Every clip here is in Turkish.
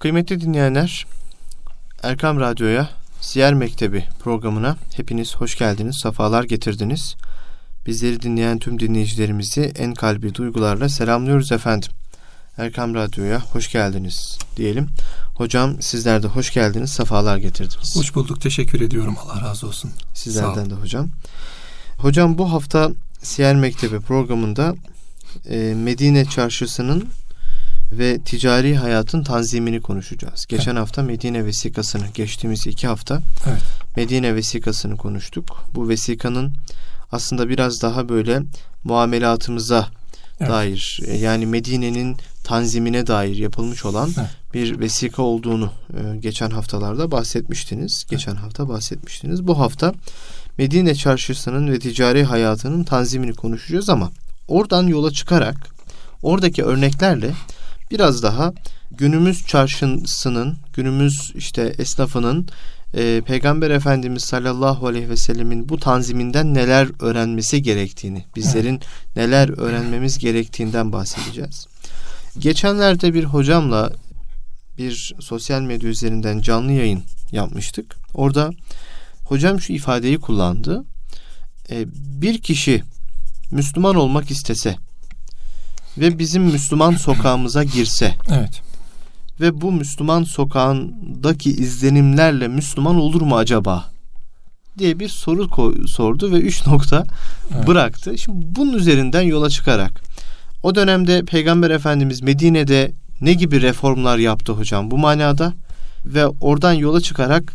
Kıymetli dinleyenler, Erkam Radyo'ya Siyer Mektebi programına hepiniz hoş geldiniz, safalar getirdiniz. Bizleri dinleyen tüm dinleyicilerimizi en kalbi duygularla selamlıyoruz efendim. Erkam Radyo'ya hoş geldiniz diyelim. Hocam sizler de hoş geldiniz, safalar getirdiniz. Hoş bulduk, teşekkür ediyorum. Allah razı olsun. Sizlerden de hocam. Hocam bu hafta Siyer Mektebi programında e, Medine Çarşısı'nın ve ticari hayatın tanzimini konuşacağız. Geçen evet. hafta Medine vesikasını, geçtiğimiz iki hafta evet. Medine vesikasını konuştuk. Bu vesikanın aslında biraz daha böyle muamelatımıza evet. dair e, yani Medine'nin tanzimine dair yapılmış olan evet. bir vesika olduğunu e, geçen haftalarda bahsetmiştiniz. Geçen evet. hafta bahsetmiştiniz. Bu hafta Medine çarşısının ve ticari hayatının tanzimini konuşacağız ama oradan yola çıkarak oradaki örneklerle biraz daha günümüz çarşısının, günümüz işte esnafının e, Peygamber Efendimiz sallallahu aleyhi ve sellemin bu tanziminden neler öğrenmesi gerektiğini, bizlerin neler öğrenmemiz gerektiğinden bahsedeceğiz. Geçenlerde bir hocamla bir sosyal medya üzerinden canlı yayın yapmıştık. Orada hocam şu ifadeyi kullandı. E, bir kişi Müslüman olmak istese ve bizim Müslüman sokağımıza girse. Evet. Ve bu Müslüman sokağındaki izlenimlerle Müslüman olur mu acaba? diye bir soru koy, sordu ve üç nokta evet. bıraktı. Şimdi bunun üzerinden yola çıkarak o dönemde Peygamber Efendimiz Medine'de ne gibi reformlar yaptı hocam bu manada ve oradan yola çıkarak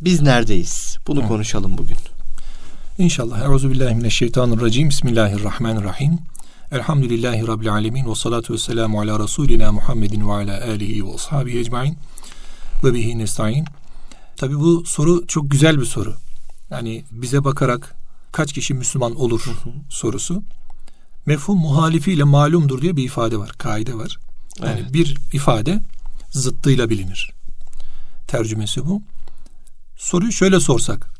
biz neredeyiz? Bunu evet. konuşalım bugün. İnşallah. Euzubillahimineşşeytanirracim. Bismillahirrahmanirrahim. Elhamdülillahi Rabbil alemin ve salatu ve selamu ala Resulina Muhammedin ve ala alihi ve ashabihi ecmain ve bihi nesta'in. Tabi bu soru çok güzel bir soru. Yani bize bakarak kaç kişi Müslüman olur sorusu. Mefhum muhalifiyle malumdur diye bir ifade var, kaide var. Yani evet. bir ifade zıttıyla bilinir. Tercümesi bu. Soruyu şöyle sorsak.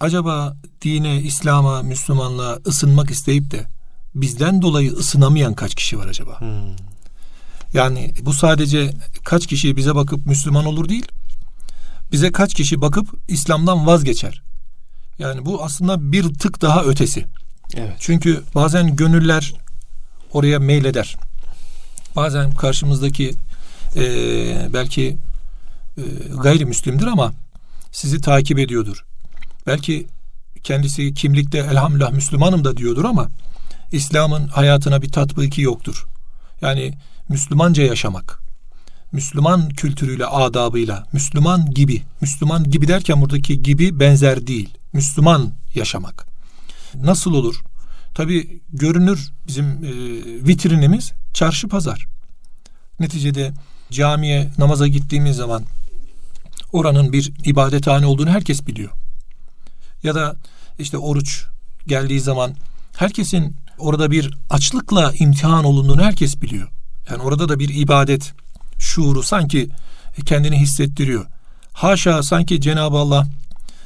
Acaba dine, İslam'a, Müslümanlığa ısınmak isteyip de bizden dolayı ısınamayan kaç kişi var acaba? Hmm. Yani bu sadece kaç kişi bize bakıp Müslüman olur değil. Bize kaç kişi bakıp İslam'dan vazgeçer. Yani bu aslında bir tık daha ötesi. Evet. Çünkü bazen gönüller oraya meyleder. Bazen karşımızdaki e, belki e, gayrimüslimdir ama sizi takip ediyordur. Belki kendisi kimlikte elhamdülillah Müslümanım da diyordur ama İslam'ın hayatına bir tatbiki yoktur. Yani Müslümanca yaşamak, Müslüman kültürüyle, adabıyla, Müslüman gibi, Müslüman gibi derken buradaki gibi benzer değil, Müslüman yaşamak. Nasıl olur? Tabi görünür bizim e, vitrinimiz çarşı pazar. Neticede camiye namaza gittiğimiz zaman oranın bir ibadethane olduğunu herkes biliyor. Ya da işte oruç geldiği zaman herkesin orada bir açlıkla imtihan olunduğunu herkes biliyor. Yani orada da bir ibadet şuuru sanki kendini hissettiriyor. Haşa sanki Cenab-ı Allah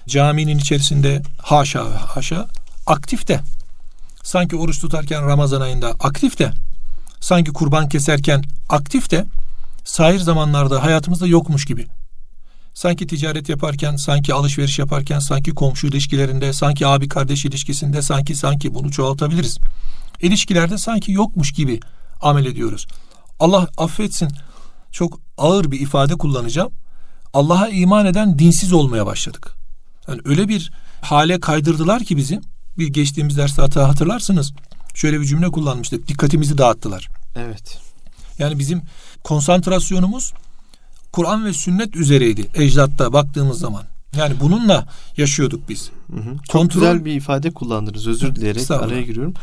caminin içerisinde haşa haşa aktif de. Sanki oruç tutarken Ramazan ayında aktif de. Sanki kurban keserken aktif de. Sahir zamanlarda hayatımızda yokmuş gibi. Sanki ticaret yaparken, sanki alışveriş yaparken, sanki komşu ilişkilerinde, sanki abi kardeş ilişkisinde, sanki sanki bunu çoğaltabiliriz. İlişkilerde sanki yokmuş gibi amel ediyoruz. Allah affetsin çok ağır bir ifade kullanacağım. Allah'a iman eden dinsiz olmaya başladık. Yani öyle bir hale kaydırdılar ki bizim. Bir geçtiğimiz derste hata hatırlarsınız. Şöyle bir cümle kullanmıştık. Dikkatimizi dağıttılar. Evet. Yani bizim konsantrasyonumuz Kur'an ve sünnet üzereydi ecdatta baktığımız zaman. Yani bununla yaşıyorduk biz. Hı hı. Çok Kontrol... güzel bir ifade kullandınız. Özür dileyerek araya giriyorum.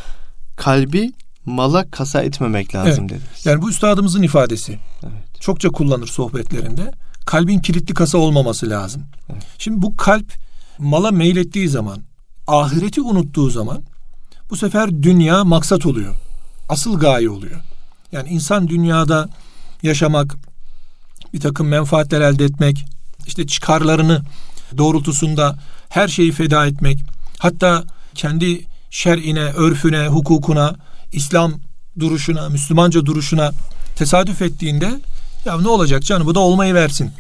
Kalbi mala kasa etmemek lazım evet. dediniz. Yani bu üstadımızın ifadesi. Evet. Çokça kullanır sohbetlerinde. Kalbin kilitli kasa olmaması lazım. Evet. Şimdi bu kalp mala meylettiği zaman, ahireti unuttuğu zaman bu sefer dünya maksat oluyor. Asıl gaye oluyor. Yani insan dünyada yaşamak, bir takım menfaatler elde etmek, işte çıkarlarını doğrultusunda her şeyi feda etmek, hatta kendi şer'ine, örfüne, hukukuna, İslam duruşuna, Müslümanca duruşuna tesadüf ettiğinde Ya ne olacak canım bu da olmayı versin.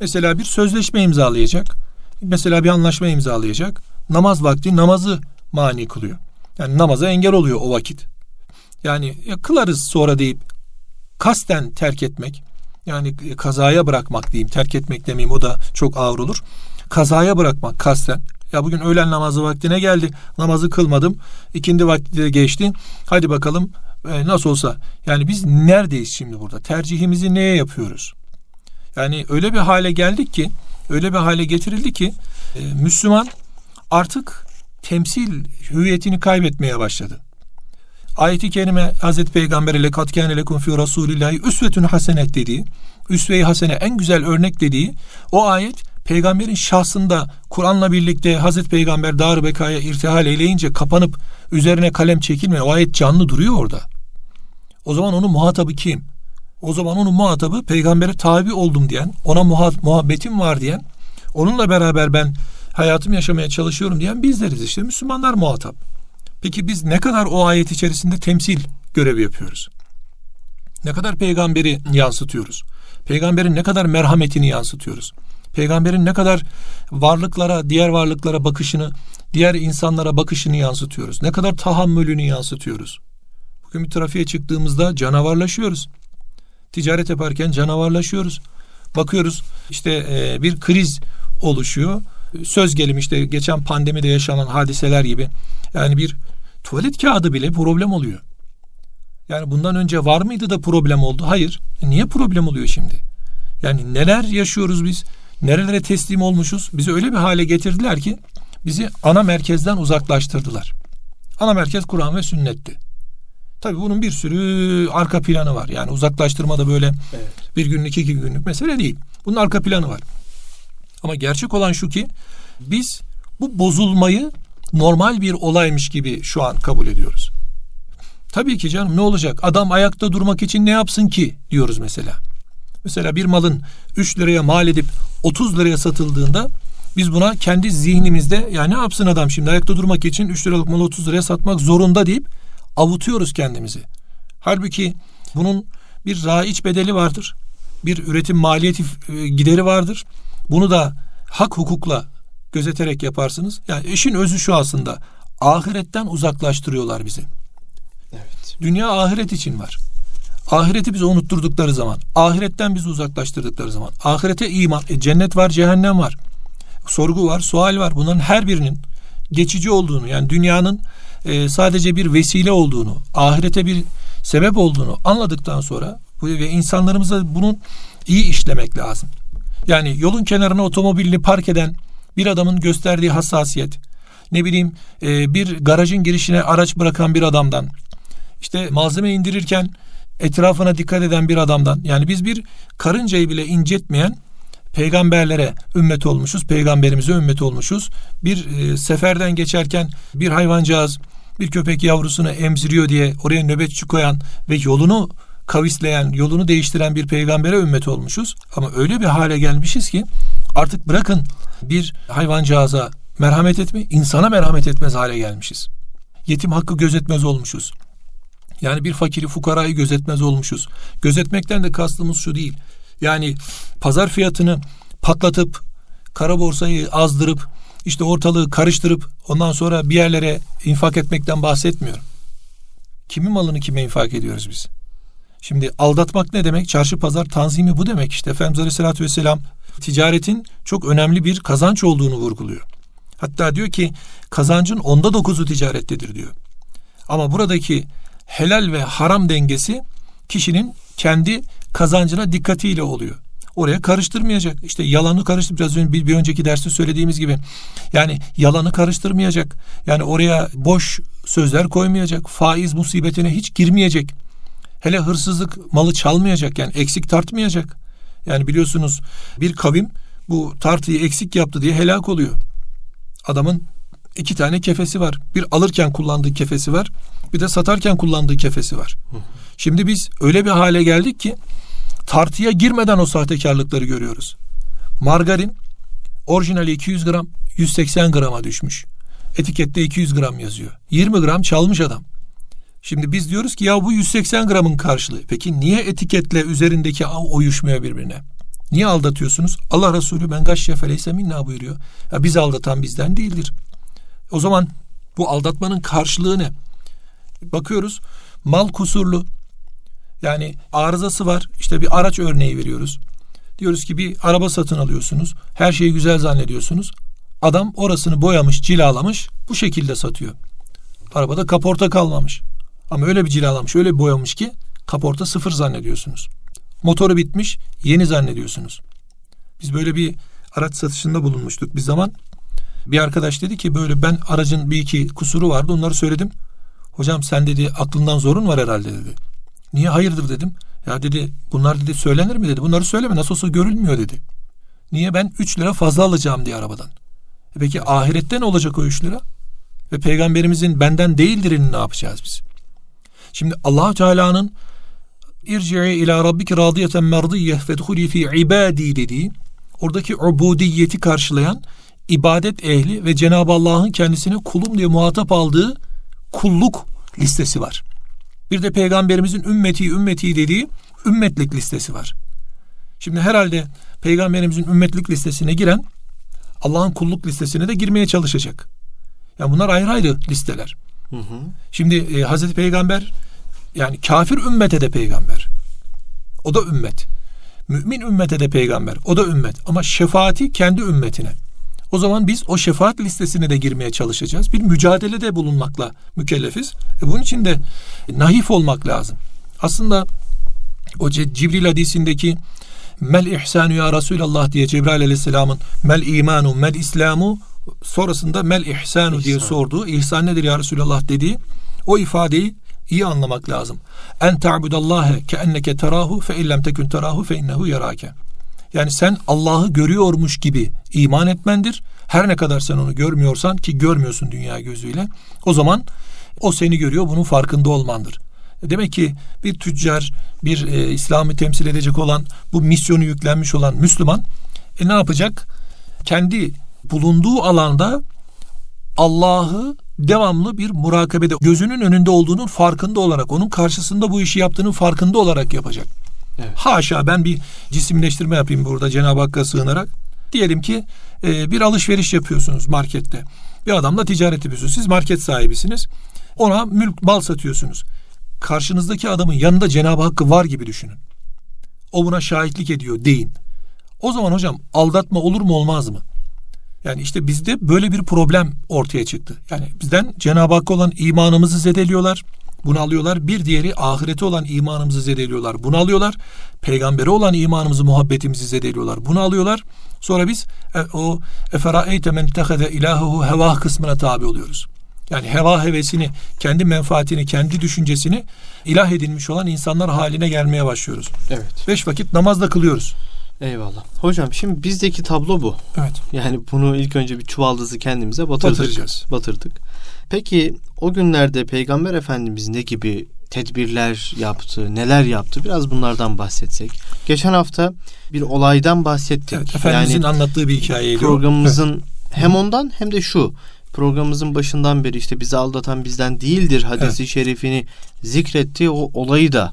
Mesela bir sözleşme imzalayacak. Mesela bir anlaşma imzalayacak. Namaz vakti namazı mani kılıyor. Yani namaza engel oluyor o vakit. Yani ya kılarız sonra deyip kasten terk etmek. Yani kazaya bırakmak diyeyim. Terk etmek demeyeyim o da çok ağır olur. Kazaya bırakmak kasten. Ya bugün öğlen namazı vaktine geldi. Namazı kılmadım. İkindi vakti de geçti. Hadi bakalım e, nasıl olsa. Yani biz neredeyiz şimdi burada? Tercihimizi neye yapıyoruz? Yani öyle bir hale geldik ki, öyle bir hale getirildi ki e, Müslüman artık temsil hüviyetini kaybetmeye başladı. Ayet-i kerime Hazreti Peygamber ile katkâne lekum fî rasûlillâhi üsvetün hasenet dediği, üsve-i hasene en güzel örnek dediği o ayet peygamberin şahsında Kur'an'la birlikte Hazreti Peygamber dar bekaya irtihal eyleyince kapanıp üzerine kalem çekilmiyor. O ayet canlı duruyor orada. O zaman onun muhatabı kim? O zaman onun muhatabı peygambere tabi oldum diyen, ona muhabbetim var diyen, onunla beraber ben hayatım yaşamaya çalışıyorum diyen bizleriz işte. Müslümanlar muhatap. Peki biz ne kadar o ayet içerisinde temsil görevi yapıyoruz? Ne kadar peygamberi yansıtıyoruz? Peygamberin ne kadar merhametini yansıtıyoruz? Peygamberin ne kadar varlıklara, diğer varlıklara bakışını, diğer insanlara bakışını yansıtıyoruz? Ne kadar tahammülünü yansıtıyoruz? Bugün bir trafiğe çıktığımızda canavarlaşıyoruz. Ticaret yaparken canavarlaşıyoruz. Bakıyoruz işte e, bir kriz oluşuyor. Söz gelim işte geçen pandemide yaşanan hadiseler gibi. Yani bir tuvalet kağıdı bile problem oluyor. Yani bundan önce var mıydı da problem oldu? Hayır. E, niye problem oluyor şimdi? Yani neler yaşıyoruz biz? Nerelere teslim olmuşuz? Bizi öyle bir hale getirdiler ki bizi ana merkezden uzaklaştırdılar. Ana merkez Kur'an ve sünnetti. Tabii bunun bir sürü arka planı var. Yani uzaklaştırma da böyle evet. bir günlük iki günlük mesele değil. Bunun arka planı var. Ama gerçek olan şu ki biz bu bozulmayı normal bir olaymış gibi şu an kabul ediyoruz. Tabii ki canım ne olacak? Adam ayakta durmak için ne yapsın ki diyoruz mesela. Mesela bir malın 3 liraya mal edip 30 liraya satıldığında biz buna kendi zihnimizde ya ne yapsın adam şimdi ayakta durmak için 3 liralık malı 30 liraya satmak zorunda deyip avutuyoruz kendimizi. Halbuki bunun bir raiç bedeli vardır. Bir üretim maliyeti e, gideri vardır. Bunu da hak hukukla gözeterek yaparsınız. Yani işin özü şu aslında. Ahiretten uzaklaştırıyorlar bizi. Evet. Dünya ahiret için var. Ahireti bize unutturdukları zaman, ahiretten bizi uzaklaştırdıkları zaman, ahirete iman, e, cennet var, cehennem var, sorgu var, sual var. Bunların her birinin geçici olduğunu, yani dünyanın e, sadece bir vesile olduğunu, ahirete bir sebep olduğunu anladıktan sonra ve insanlarımıza bunun iyi işlemek lazım. Yani yolun kenarına otomobilini park eden bir adamın gösterdiği hassasiyet, ne bileyim e, bir garajın girişine araç bırakan bir adamdan, işte malzeme indirirken etrafına dikkat eden bir adamdan, yani biz bir karıncayı bile incetmeyen peygamberlere ümmet olmuşuz, peygamberimize ümmet olmuşuz. Bir e, seferden geçerken bir hayvancağız bir köpek yavrusunu emziriyor diye oraya nöbetçi koyan ve yolunu kavisleyen, yolunu değiştiren bir peygambere ümmet olmuşuz. Ama öyle bir hale gelmişiz ki artık bırakın bir hayvancağıza merhamet etme, insana merhamet etmez hale gelmişiz. Yetim hakkı gözetmez olmuşuz. Yani bir fakiri fukarayı gözetmez olmuşuz. Gözetmekten de kastımız şu değil. Yani pazar fiyatını patlatıp kara borsayı azdırıp işte ortalığı karıştırıp ondan sonra bir yerlere infak etmekten bahsetmiyorum. Kimin malını kime infak ediyoruz biz? Şimdi aldatmak ne demek? Çarşı pazar tanzimi bu demek işte. Efendimiz Aleyhisselatü Vesselam ticaretin çok önemli bir kazanç olduğunu vurguluyor. Hatta diyor ki kazancın onda dokuzu ticarettedir diyor. Ama buradaki helal ve haram dengesi kişinin kendi kazancına dikkatiyle oluyor oraya karıştırmayacak. İşte yalanı karıştır biraz önce bir, bir önceki derste söylediğimiz gibi. Yani yalanı karıştırmayacak. Yani oraya boş sözler koymayacak. Faiz musibetine hiç girmeyecek. Hele hırsızlık malı çalmayacak. Yani eksik tartmayacak. Yani biliyorsunuz bir kavim bu tartıyı eksik yaptı diye helak oluyor. Adamın iki tane kefesi var. Bir alırken kullandığı kefesi var. Bir de satarken kullandığı kefesi var. Şimdi biz öyle bir hale geldik ki tartıya girmeden o sahtekarlıkları görüyoruz. Margarin orijinali 200 gram 180 grama düşmüş. Etikette 200 gram yazıyor. 20 gram çalmış adam. Şimdi biz diyoruz ki ya bu 180 gramın karşılığı. Peki niye etiketle üzerindeki uyuşmuyor birbirine? Niye aldatıyorsunuz? Allah Resulü ben gashye feleyse minna buyuruyor. Ya biz aldatan bizden değildir. O zaman bu aldatmanın karşılığı ne? Bakıyoruz mal kusurlu. Yani arızası var. İşte bir araç örneği veriyoruz. Diyoruz ki bir araba satın alıyorsunuz. Her şeyi güzel zannediyorsunuz. Adam orasını boyamış, cilalamış. Bu şekilde satıyor. Arabada kaporta kalmamış. Ama öyle bir cilalamış, öyle bir boyamış ki kaporta sıfır zannediyorsunuz. Motoru bitmiş, yeni zannediyorsunuz. Biz böyle bir araç satışında bulunmuştuk bir zaman. Bir arkadaş dedi ki böyle ben aracın bir iki kusuru vardı onları söyledim. Hocam sen dedi aklından zorun var herhalde dedi. Niye hayırdır dedim. Ya dedi bunlar dedi söylenir mi dedi. Bunları söyleme nasıl olsa görülmüyor dedi. Niye ben 3 lira fazla alacağım diye arabadan. E peki ahirette ne olacak o 3 lira? Ve peygamberimizin benden değildirini ne yapacağız biz? Şimdi allah Teala'nın irci'i ila rabbiki radiyeten merdiyye fedhuli fi ibadi dediği oradaki ubudiyeti karşılayan ibadet ehli ve Cenab-ı Allah'ın kendisine kulum diye muhatap aldığı kulluk listesi var. Bir de peygamberimizin ümmeti ümmeti dediği ümmetlik listesi var. Şimdi herhalde peygamberimizin ümmetlik listesine giren Allah'ın kulluk listesine de girmeye çalışacak. Yani bunlar ayrı ayrı listeler. Hı hı. Şimdi e, Hazreti Peygamber yani kafir ümmete de peygamber. O da ümmet. Mümin ümmete de peygamber. O da ümmet. Ama şefaati kendi ümmetine. O zaman biz o şefaat listesine de girmeye çalışacağız. Bir mücadelede bulunmakla mükellefiz. E bunun için de naif olmak lazım. Aslında o Cibril hadisindeki mel ihsanu ya Resulallah diye Cebrail aleyhisselamın mel imanu mel islamu sonrasında mel ihsanu diye sorduğu ihsan nedir ya Resulallah dediği o ifadeyi iyi anlamak lazım. En ta'budallahe ke enneke terahu fe illem tekun terahu fe innehu yarake. Yani sen Allah'ı görüyormuş gibi iman etmendir. Her ne kadar sen onu görmüyorsan ki görmüyorsun dünya gözüyle o zaman o seni görüyor bunun farkında olmandır. Demek ki bir tüccar, bir e, İslam'ı temsil edecek olan, bu misyonu yüklenmiş olan Müslüman e, ne yapacak? Kendi bulunduğu alanda Allah'ı devamlı bir murakabede gözünün önünde olduğunun farkında olarak onun karşısında bu işi yaptığının farkında olarak yapacak. Evet. Haşa ben bir cisimleştirme yapayım burada Cenab-ı Hakk'a sığınarak. Diyelim ki e, bir alışveriş yapıyorsunuz markette. Bir adamla ticaret yapıyorsunuz. Siz market sahibisiniz. Ona mülk mal satıyorsunuz. Karşınızdaki adamın yanında Cenab-ı Hakk'ı var gibi düşünün. O buna şahitlik ediyor deyin. O zaman hocam aldatma olur mu olmaz mı? Yani işte bizde böyle bir problem ortaya çıktı. Yani bizden Cenab-ı Hakk'a olan imanımızı zedeliyorlar. Bunu alıyorlar. Bir diğeri ahirete olan imanımızı zedeliyorlar. Bunu alıyorlar. Peygambere olan imanımızı, muhabbetimizi zedeliyorlar. Bunu alıyorlar. Sonra biz e, o eferaeyte men tehede ilahuhu heva kısmına tabi oluyoruz. Yani heva hevesini, kendi menfaatini, kendi düşüncesini ilah edilmiş olan insanlar haline gelmeye başlıyoruz. Evet. Beş vakit namazda kılıyoruz. Eyvallah. Hocam şimdi bizdeki tablo bu. Evet. Yani bunu ilk önce bir çuvaldızı kendimize batırdık. Batıracağız. Batırdık. Peki o günlerde Peygamber Efendimiz ne gibi tedbirler yaptı, neler yaptı? Biraz bunlardan bahsetsek. Geçen hafta bir olaydan bahsettik. Evet, Efendimizin yani anlattığı bir hikayeydi Programımızın evet. hem ondan hem de şu programımızın başından beri işte bizi aldatan bizden değildir hadisi evet. şerifini zikretti. O olayı da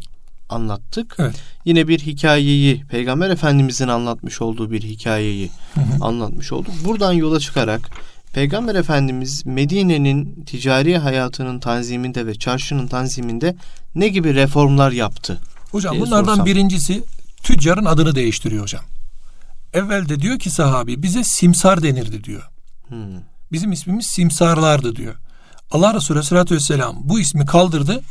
anlattık. Evet. Yine bir hikayeyi Peygamber Efendimizin anlatmış olduğu bir hikayeyi hı hı. anlatmış olduk. Buradan yola çıkarak Peygamber Efendimiz Medine'nin ticari hayatının tanziminde ve çarşının tanziminde ne gibi reformlar yaptı? Hocam bunlardan sorsam. birincisi tüccarın adını değiştiriyor hocam. Evvelde diyor ki sahabi bize simsar denirdi diyor. Hmm. Bizim ismimiz simsarlardı diyor. Allah Resulü Aleyhisselatü Vesselam bu ismi kaldırdı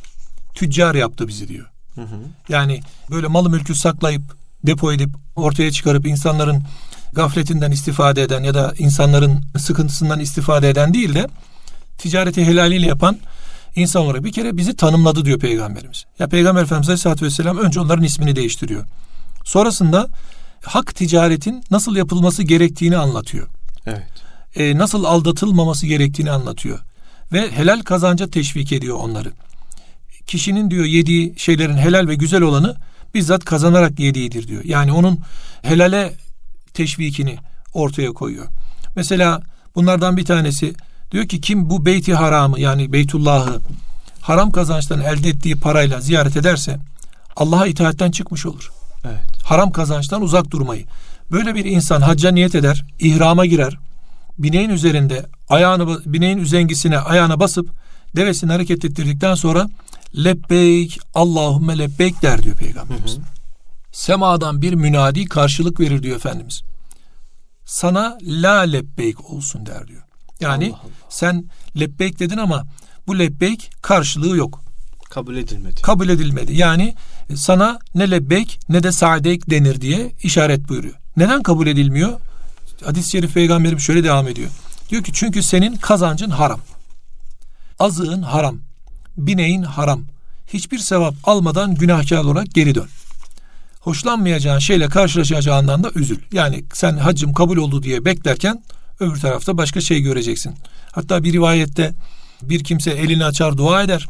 tüccar yaptı bizi diyor. Hı hı. Yani böyle malı mülkü saklayıp depo edip ortaya çıkarıp insanların gafletinden istifade eden ya da insanların sıkıntısından istifade eden değil de ticareti helaliyle yapan insan olarak bir kere bizi tanımladı diyor Peygamberimiz. Ya Peygamber Efendimiz Aleyhisselatü Vesselam önce onların ismini değiştiriyor. Sonrasında hak ticaretin nasıl yapılması gerektiğini anlatıyor. Evet. Ee, nasıl aldatılmaması gerektiğini anlatıyor. Ve helal kazanca teşvik ediyor onları. Kişinin diyor yediği şeylerin helal ve güzel olanı bizzat kazanarak yediğidir diyor. Yani onun helale teşvikini ortaya koyuyor. Mesela bunlardan bir tanesi diyor ki kim bu beyti haramı yani Beytullah'ı haram kazançtan elde ettiği parayla ziyaret ederse Allah'a itaatten çıkmış olur. Evet. Haram kazançtan uzak durmayı. Böyle bir insan hacca niyet eder, ihrama girer. Bineğin üzerinde ayağını bineğin üzengisine ayağına basıp devesini hareket ettirdikten sonra lebbeyk Allahümme lebbeyk der diyor peygamberimiz. Hı hı. Semadan bir münadi karşılık verir diyor Efendimiz. Sana la lebbeyk olsun der diyor. Yani Allah Allah. sen lebbeyk dedin ama bu lebbeyk karşılığı yok. Kabul edilmedi. Kabul edilmedi. Yani sana ne lebbeyk ne de saadeyk denir diye işaret buyuruyor. Neden kabul edilmiyor? Hadis-i şerif peygamberim şöyle devam ediyor. Diyor ki çünkü senin kazancın haram. Azığın haram. Bineğin haram. Hiçbir sevap almadan günahkar olarak geri dön. Hoşlanmayacağın şeyle karşılaşacağından da üzül. Yani sen hacım kabul oldu diye beklerken öbür tarafta başka şey göreceksin. Hatta bir rivayette bir kimse elini açar dua eder.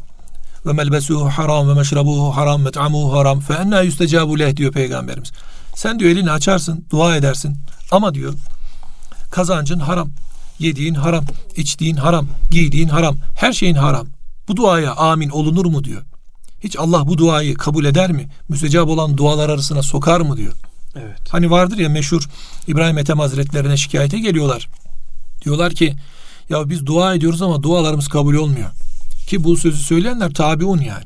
Ve melbesuhu haram ve meşrabuhu haram met'amuhu haram fe enna yüstecabu leh diyor peygamberimiz. Sen diyor elini açarsın, dua edersin. Ama diyor kazancın haram. Yediğin haram, içtiğin haram, giydiğin haram, her şeyin haram. Bu duaya amin olunur mu diyor. Hiç Allah bu duayı kabul eder mi? Müstecab olan dualar arasına sokar mı diyor. Evet. Hani vardır ya meşhur İbrahim Ethem Hazretlerine şikayete geliyorlar. Diyorlar ki ya biz dua ediyoruz ama dualarımız kabul olmuyor. Ki bu sözü söyleyenler tabiun yani.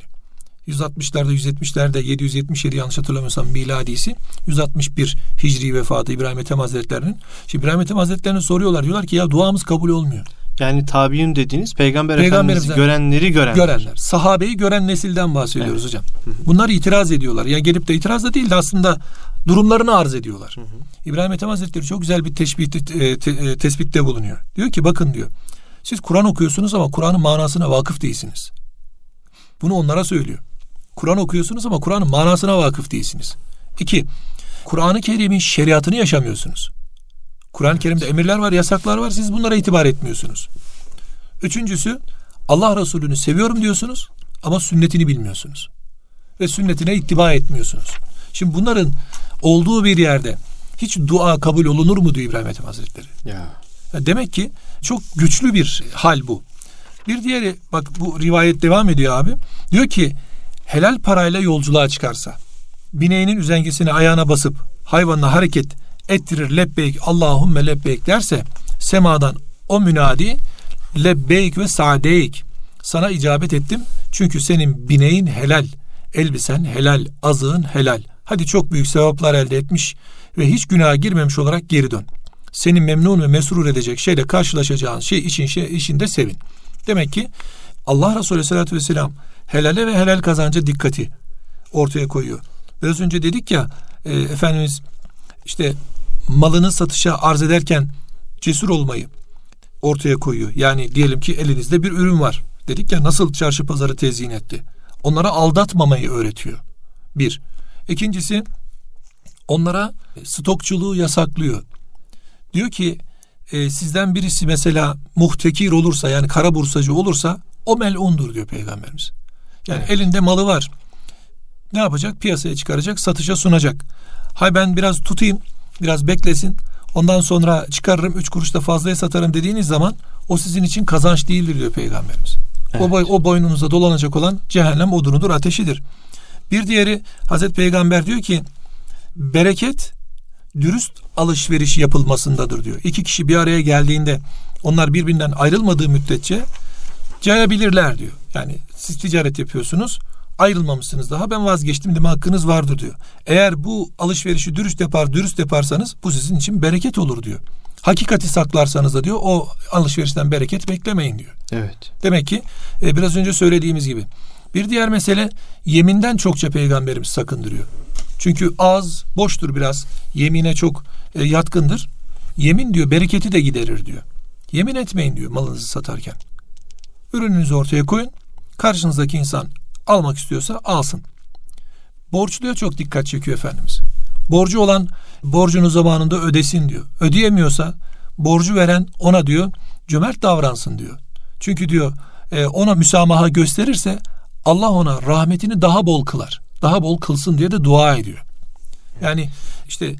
160'larda 170'lerde 777 yanlış hatırlamıyorsam miladisi 161 Hicri vefatı İbrahim Ethem Hazretleri'nin. Şimdi İbrahim Ethem Hazretleri'ne soruyorlar. Diyorlar ki ya duamız kabul olmuyor. Yani tabiun dediğiniz peygamber efendimizi görenleri görenler. Görenler. Sahabeyi gören nesilden bahsediyoruz evet. hocam. Bunlar itiraz ediyorlar. Ya gelip de itiraz da değil de aslında durumlarını arz ediyorlar. Hı hı. İbrahim Ethem Hazretleri çok güzel bir teşbih, te, te, e, tespitte bulunuyor. Diyor ki bakın diyor. Siz Kur'an okuyorsunuz ama Kur'an'ın manasına vakıf değilsiniz. Bunu onlara söylüyor. Kur'an okuyorsunuz ama Kur'an'ın manasına vakıf değilsiniz. İki, Kur'an-ı Kerim'in şeriatını yaşamıyorsunuz. Kur'an-ı Kerim'de emirler var, yasaklar var. Siz bunlara itibar etmiyorsunuz. Üçüncüsü, Allah Resulü'nü seviyorum diyorsunuz ama sünnetini bilmiyorsunuz. Ve sünnetine ittiba etmiyorsunuz. Şimdi bunların olduğu bir yerde hiç dua kabul olunur mu diyor İbrahim Ethem Hazretleri. Ya. Demek ki çok güçlü bir hal bu. Bir diğeri bak bu rivayet devam ediyor abi. Diyor ki helal parayla yolculuğa çıkarsa bineğinin üzengisini ayağına basıp hayvanla hareket ettirir. Lebbeyk Allahümme lebbeyk derse semadan o münadi lebbeyk ve sadeyk. Sana icabet ettim. Çünkü senin bineğin helal elbisen helal azığın helal. Hadi çok büyük sevaplar elde etmiş ve hiç günaha girmemiş olarak geri dön. Seni memnun ve mesrur edecek şeyle karşılaşacağın şey için şey işinde sevin. Demek ki Allah Resulü Aleyhisselatü Vesselam helale ve helal kazanca dikkati ortaya koyuyor. Biraz önce dedik ya e, Efendimiz işte malını satışa arz ederken cesur olmayı ortaya koyuyor. Yani diyelim ki elinizde bir ürün var. Dedik ya nasıl çarşı pazarı tezyin etti. Onlara aldatmamayı öğretiyor. Bir. İkincisi onlara stokçuluğu yasaklıyor. Diyor ki e, sizden birisi mesela muhtekir olursa yani kara bursacı olursa o melundur diyor peygamberimiz. Yani evet. elinde malı var. Ne yapacak? Piyasaya çıkaracak, satışa sunacak. Hay ben biraz tutayım, biraz beklesin. Ondan sonra çıkarırım, üç kuruş da fazlaya satarım dediğiniz zaman o sizin için kazanç değildir diyor Peygamberimiz. Evet. O, boy, o boynunuza dolanacak olan cehennem odunudur, ateşidir. Bir diğeri Hazreti Peygamber diyor ki bereket dürüst alışveriş yapılmasındadır diyor. İki kişi bir araya geldiğinde onlar birbirinden ayrılmadığı müddetçe cayabilirler diyor. Yani siz ticaret yapıyorsunuz ayrılmamışsınız daha ben vazgeçtim deme hakkınız vardır diyor. Eğer bu alışverişi dürüst yapar dürüst yaparsanız bu sizin için bereket olur diyor. Hakikati saklarsanız da diyor o alışverişten bereket beklemeyin diyor. Evet. Demek ki e, biraz önce söylediğimiz gibi. Bir diğer mesele yeminden çokça peygamberimiz sakındırıyor. Çünkü ağız boştur biraz. Yemine çok e, yatkındır. Yemin diyor bereketi de giderir diyor. Yemin etmeyin diyor malınızı satarken. Ürününüzü ortaya koyun. Karşınızdaki insan almak istiyorsa alsın. Borçluya çok dikkat çekiyor Efendimiz. Borcu olan borcunu zamanında ödesin diyor. Ödeyemiyorsa borcu veren ona diyor cömert davransın diyor. Çünkü diyor e, ona müsamaha gösterirse Allah ona rahmetini daha bol kılar. Daha bol kılsın diye de dua ediyor. Yani işte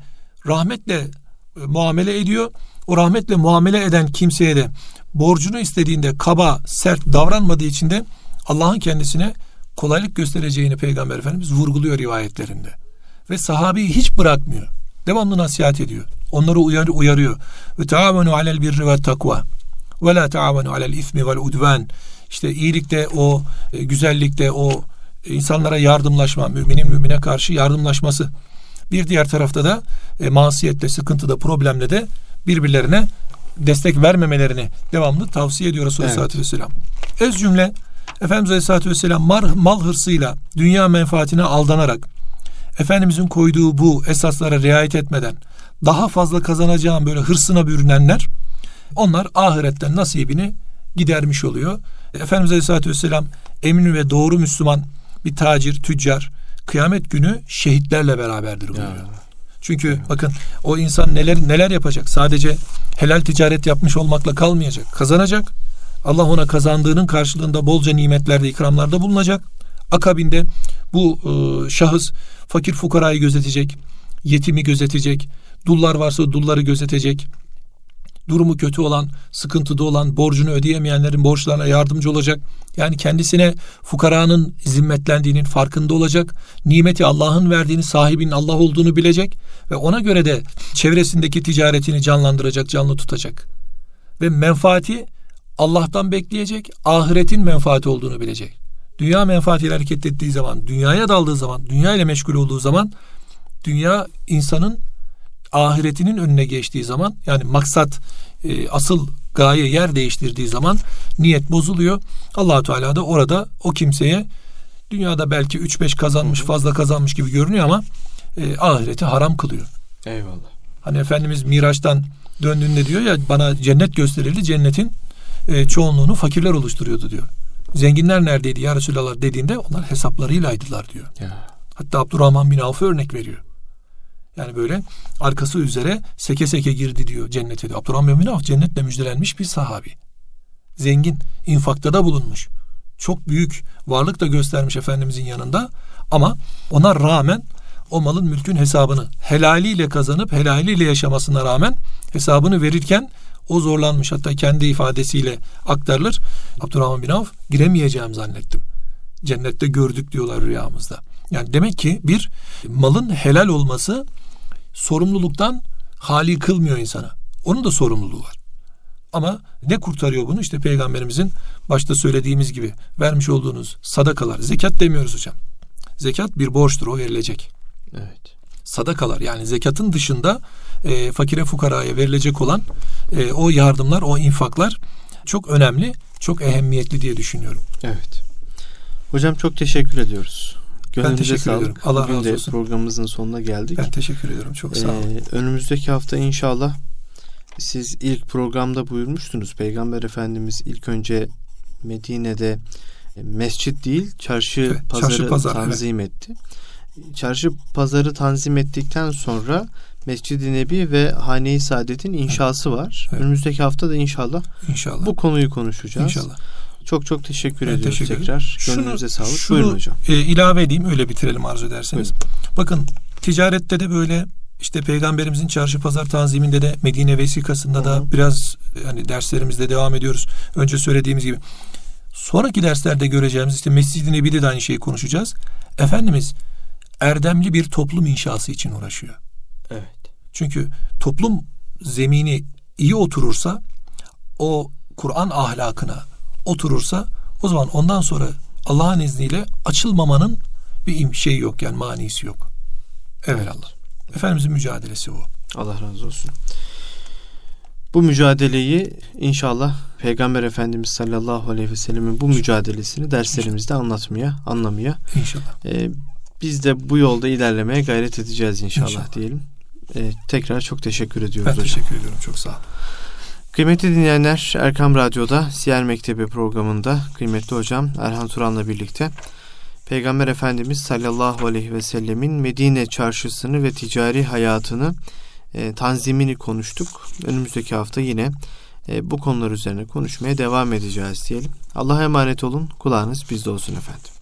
rahmetle e, muamele ediyor. O rahmetle muamele eden kimseye de borcunu istediğinde kaba, sert davranmadığı için de Allah'ın kendisine kolaylık göstereceğini Peygamber Efendimiz vurguluyor rivayetlerinde. Ve sahabeyi hiç bırakmıyor. Devamlı nasihat ediyor. Onları uyar, uyarıyor. Ve taavenu alel birri ve takva. Ve la taavenu alel ismi vel udvan. İşte iyilikte o, e, güzellikte o e, insanlara yardımlaşma, müminin mümine karşı yardımlaşması. Bir diğer tarafta da e, masiyette, sıkıntıda, problemle de birbirlerine destek vermemelerini devamlı tavsiye ediyor Resulullah evet. Aleyhisselam. Ez cümle Efendimiz Aleyhisselatü Vesselam mal, mal hırsıyla dünya menfaatine aldanarak Efendimizin koyduğu bu esaslara riayet etmeden daha fazla kazanacağım böyle hırsına bürünenler onlar ahiretten nasibini gidermiş oluyor. Efendimiz Aleyhisselatü Vesselam emin ve doğru Müslüman bir tacir, tüccar kıyamet günü şehitlerle beraberdir buyuruyor. Çünkü bakın o insan neler neler yapacak? Sadece helal ticaret yapmış olmakla kalmayacak. Kazanacak. Allah ona kazandığının karşılığında bolca nimetlerde, ikramlarda bulunacak. Akabinde bu e, şahıs fakir fukarayı gözetecek, yetimi gözetecek, dullar varsa dulları gözetecek, durumu kötü olan, sıkıntıda olan, borcunu ödeyemeyenlerin borçlarına yardımcı olacak. Yani kendisine fukaranın zimmetlendiğinin farkında olacak. Nimeti Allah'ın verdiğini, sahibinin Allah olduğunu bilecek ve ona göre de çevresindeki ticaretini canlandıracak, canlı tutacak. Ve menfaati Allah'tan bekleyecek, ahiretin menfaati olduğunu bilecek. Dünya menfaatiyle hareket ettiği zaman, dünyaya daldığı zaman, dünya ile meşgul olduğu zaman dünya insanın ahiretinin önüne geçtiği zaman yani maksat e, asıl gaye yer değiştirdiği zaman niyet bozuluyor. Allahu Teala da orada o kimseye dünyada belki 3-5 kazanmış fazla kazanmış gibi görünüyor ama e, ahireti haram kılıyor. Eyvallah. Hani Efendimiz Miraç'tan döndüğünde diyor ya bana cennet gösterildi. Cennetin e, çoğunluğunu fakirler oluşturuyordu diyor. Zenginler neredeydi ya Resulallah dediğinde onlar hesaplarıylaydılar diyor. Ya. Hatta Abdurrahman bin Avf'a örnek veriyor. Yani böyle arkası üzere seke seke girdi diyor cennete diyor. Abdurrahman bin Avf cennetle müjdelenmiş bir sahabi. Zengin, infakta da bulunmuş. Çok büyük varlık da göstermiş Efendimizin yanında. Ama ona rağmen o malın mülkün hesabını helaliyle kazanıp helaliyle yaşamasına rağmen hesabını verirken o zorlanmış. Hatta kendi ifadesiyle aktarılır. Abdurrahman bin Avf giremeyeceğim zannettim. Cennette gördük diyorlar rüyamızda. Yani demek ki bir malın helal olması sorumluluktan hali kılmıyor insana. Onun da sorumluluğu var. Ama ne kurtarıyor bunu? İşte peygamberimizin başta söylediğimiz gibi vermiş olduğunuz sadakalar. Zekat demiyoruz hocam. Zekat bir borçtur o verilecek. Evet. Sadakalar yani zekatın dışında e, fakire fukaraya verilecek olan e, o yardımlar, o infaklar çok önemli, çok ehemmiyetli diye düşünüyorum. Evet. Hocam çok teşekkür ediyoruz. Gönlümüze ben teşekkür sağlık. ediyorum. Allah Bugün razı olsun. programımızın sonuna geldik. Ben teşekkür ediyorum. Çok sağ olun. Ee, önümüzdeki hafta inşallah siz ilk programda buyurmuştunuz. Peygamber Efendimiz ilk önce Medine'de e, mescit değil çarşı evet, pazarı çarşı pazar, tanzim evet. etti. Çarşı pazarı tanzim ettikten sonra Mescid-i Nebi ve Hane-i Saadet'in inşası var. Evet. Önümüzdeki hafta da inşallah, inşallah bu konuyu konuşacağız. İnşallah. Çok çok teşekkür ben ediyoruz teşekkür tekrar. Gönlünüze sağlık. Şunu Buyurun hocam. E, ilave edeyim öyle bitirelim arzu ederseniz. Buyurun. Bakın ticarette de böyle işte peygamberimizin çarşı pazar tanziminde de Medine vesikasında da biraz hani derslerimizde devam ediyoruz. Önce söylediğimiz gibi. Sonraki derslerde göreceğimiz işte Mescid-i Nebi'de de aynı şeyi konuşacağız. Efendimiz erdemli bir toplum inşası için uğraşıyor. Evet. Çünkü toplum zemini iyi oturursa o Kur'an ahlakına oturursa o zaman ondan sonra Allah'ın izniyle açılmamanın bir şey yok yani manisi yok. Evet Allah. Efendimizin mücadelesi bu. Allah razı olsun. Bu mücadeleyi inşallah Peygamber Efendimiz sallallahu aleyhi ve sellemin bu mücadelesini derslerimizde anlatmaya, anlamaya. İnşallah. E, biz de bu yolda ilerlemeye gayret edeceğiz inşallah, inşallah. diyelim. E, tekrar çok teşekkür ediyoruz ben hocam. teşekkür ediyorum. Çok sağ olun. Kıymetli dinleyenler Erkam Radyo'da Siyer Mektebi programında kıymetli hocam Erhan Turan'la birlikte Peygamber Efendimiz sallallahu aleyhi ve sellemin Medine çarşısını ve ticari hayatını e, tanzimini konuştuk. Önümüzdeki hafta yine e, bu konular üzerine konuşmaya devam edeceğiz diyelim. Allah'a emanet olun. Kulağınız bizde olsun efendim.